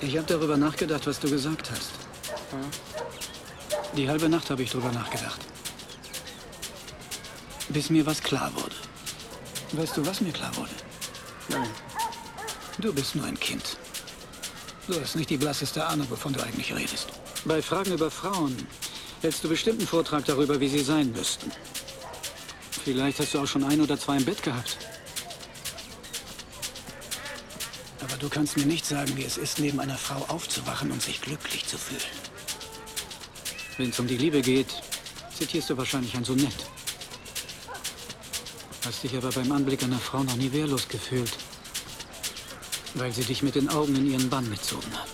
Ich habe darüber nachgedacht, was du gesagt hast. Die halbe Nacht habe ich darüber nachgedacht. Bis mir was klar wurde. Weißt du, was mir klar wurde? Nein. Du bist nur ein Kind. Du hast nicht die blasseste Ahnung, wovon du eigentlich redest. Bei Fragen über Frauen hältst du bestimmt einen Vortrag darüber, wie sie sein müssten. Vielleicht hast du auch schon ein oder zwei im Bett gehabt. Du kannst mir nicht sagen, wie es ist, neben einer Frau aufzuwachen und sich glücklich zu fühlen. Wenn es um die Liebe geht, zitierst du wahrscheinlich ein Sonett. Hast dich aber beim Anblick einer Frau noch nie wehrlos gefühlt, weil sie dich mit den Augen in ihren Bann gezogen hat.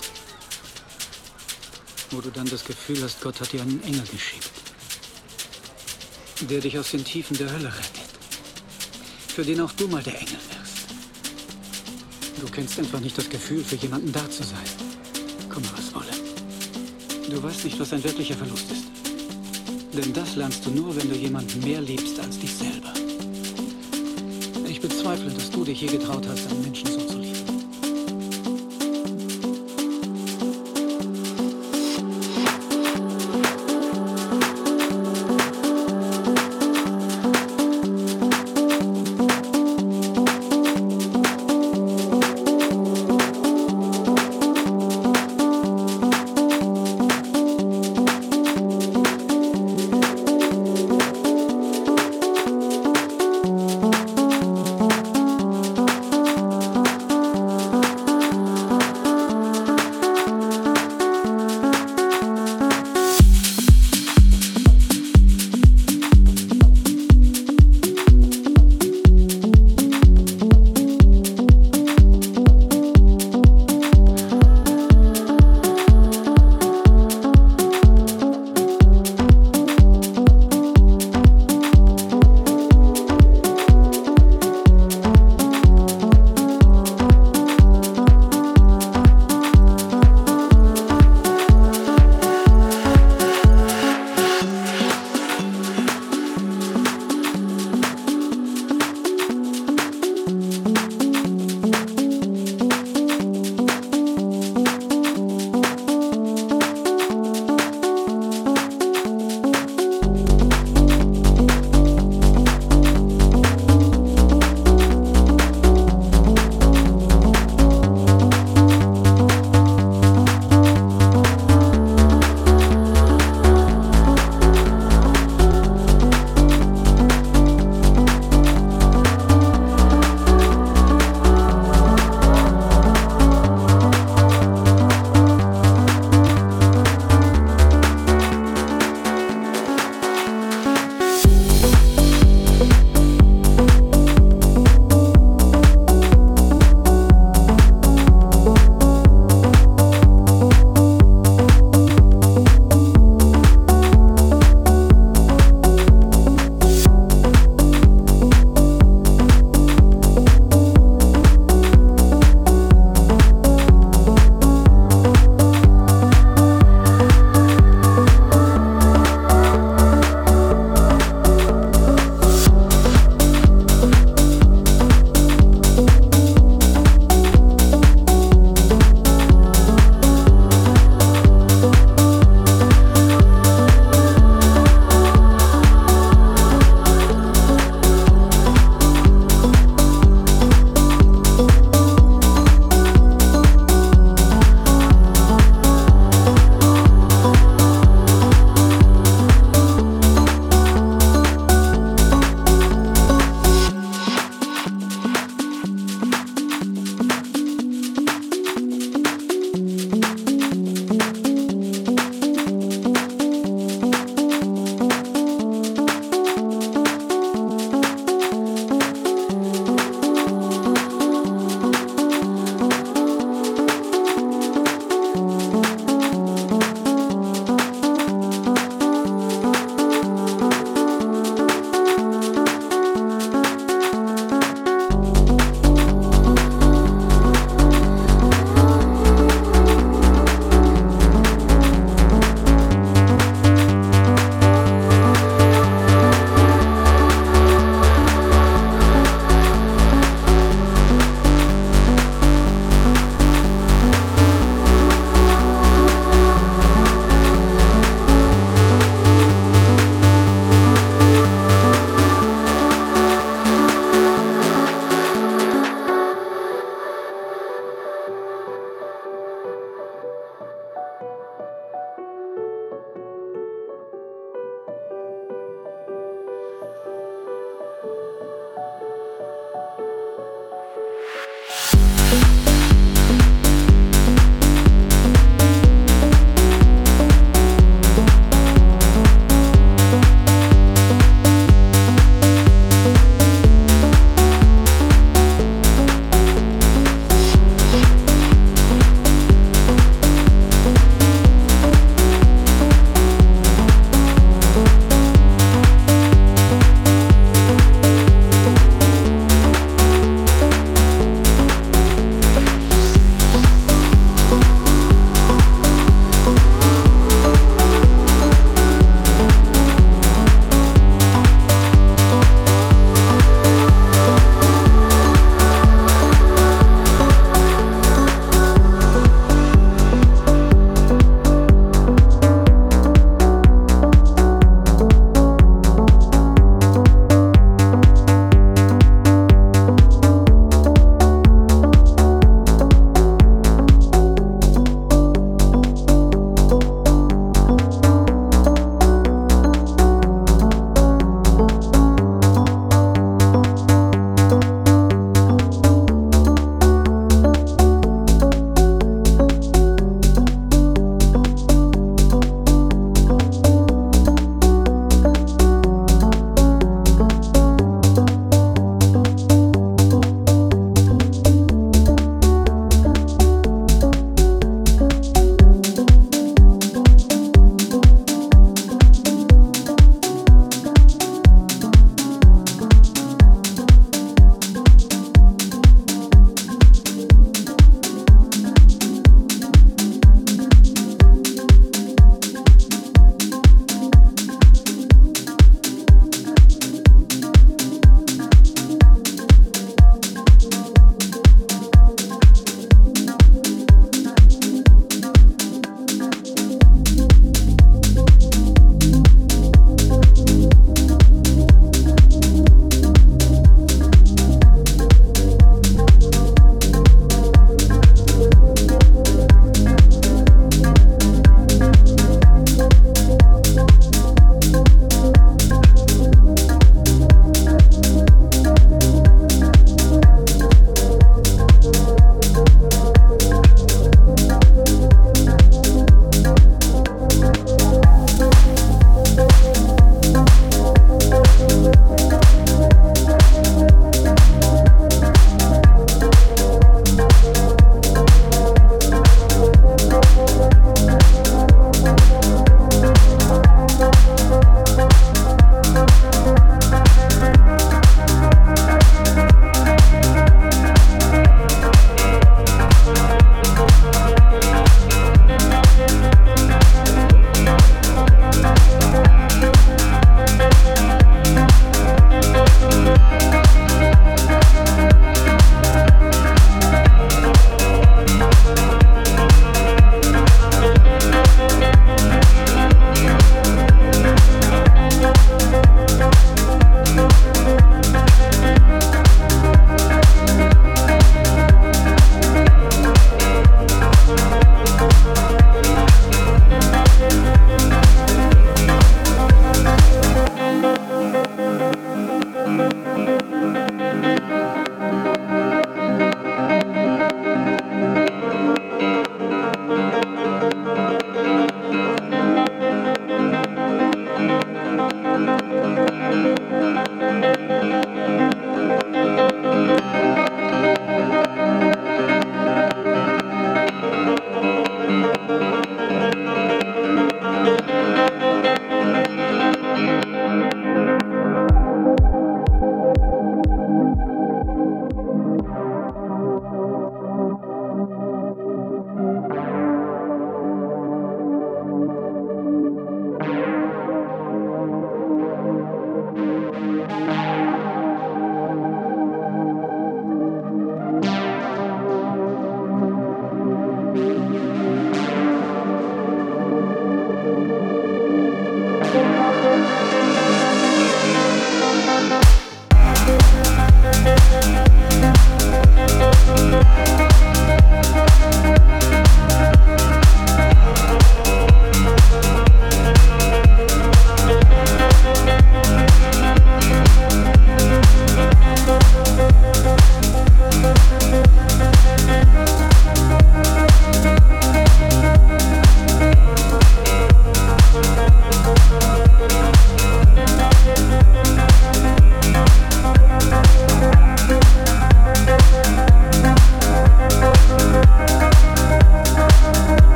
Wo du dann das Gefühl hast, Gott hat dir einen Engel geschickt, der dich aus den Tiefen der Hölle rettet, für den auch du mal der Engel wirst. Du kennst einfach nicht das Gefühl, für jemanden da zu sein. Komme, was wolle. Du weißt nicht, was ein wirklicher Verlust ist. Denn das lernst du nur, wenn du jemanden mehr liebst als dich selber. Ich bezweifle, dass du dich je getraut hast, einen Menschen so zu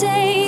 take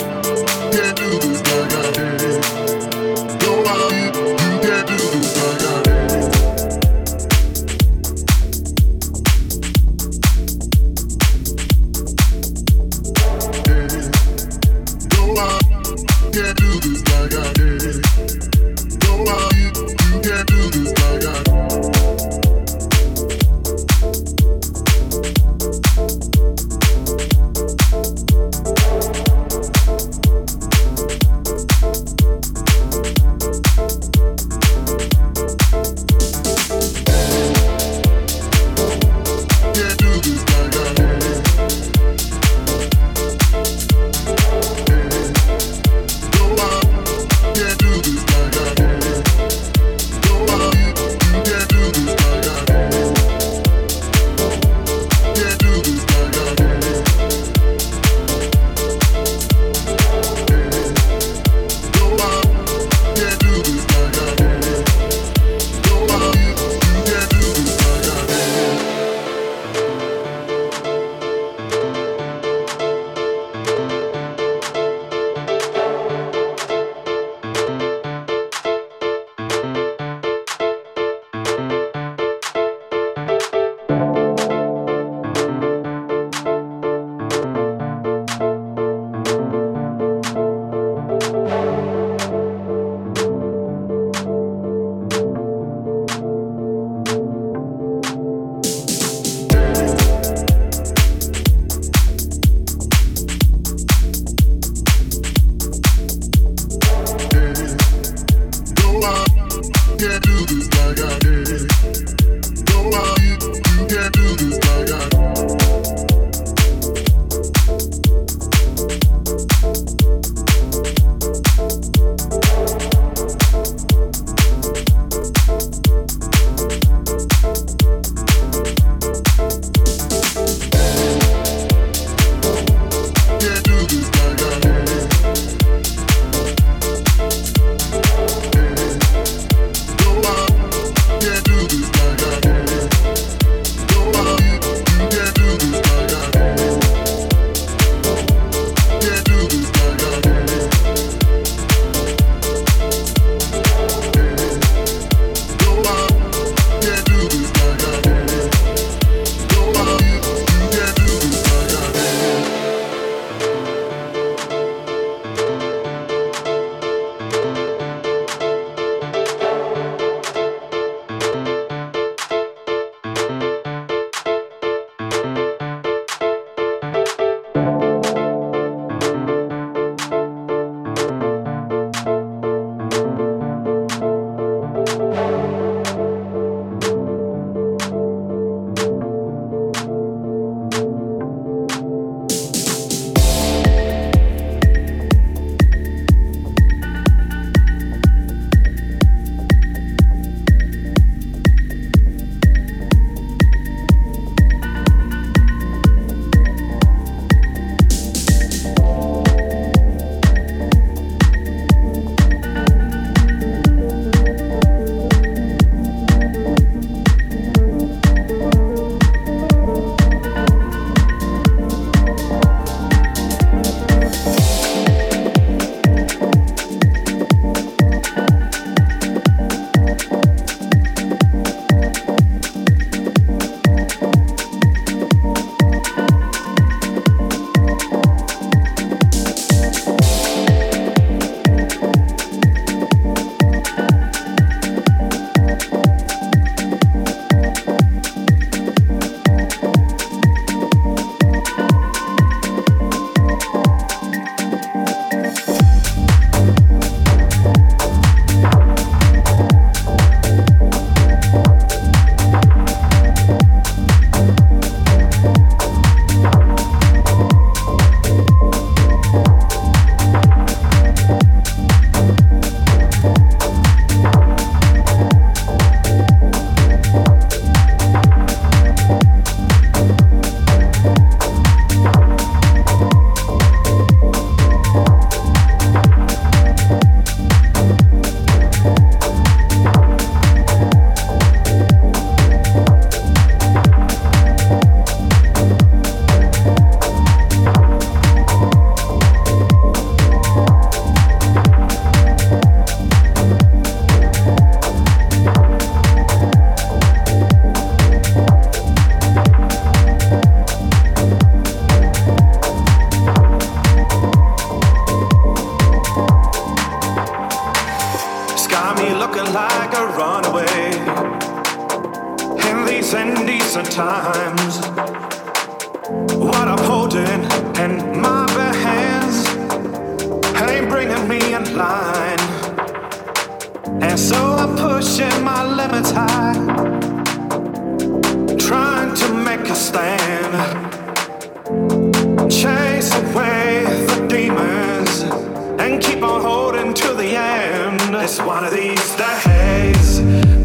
Yeah. the haze.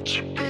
what you be.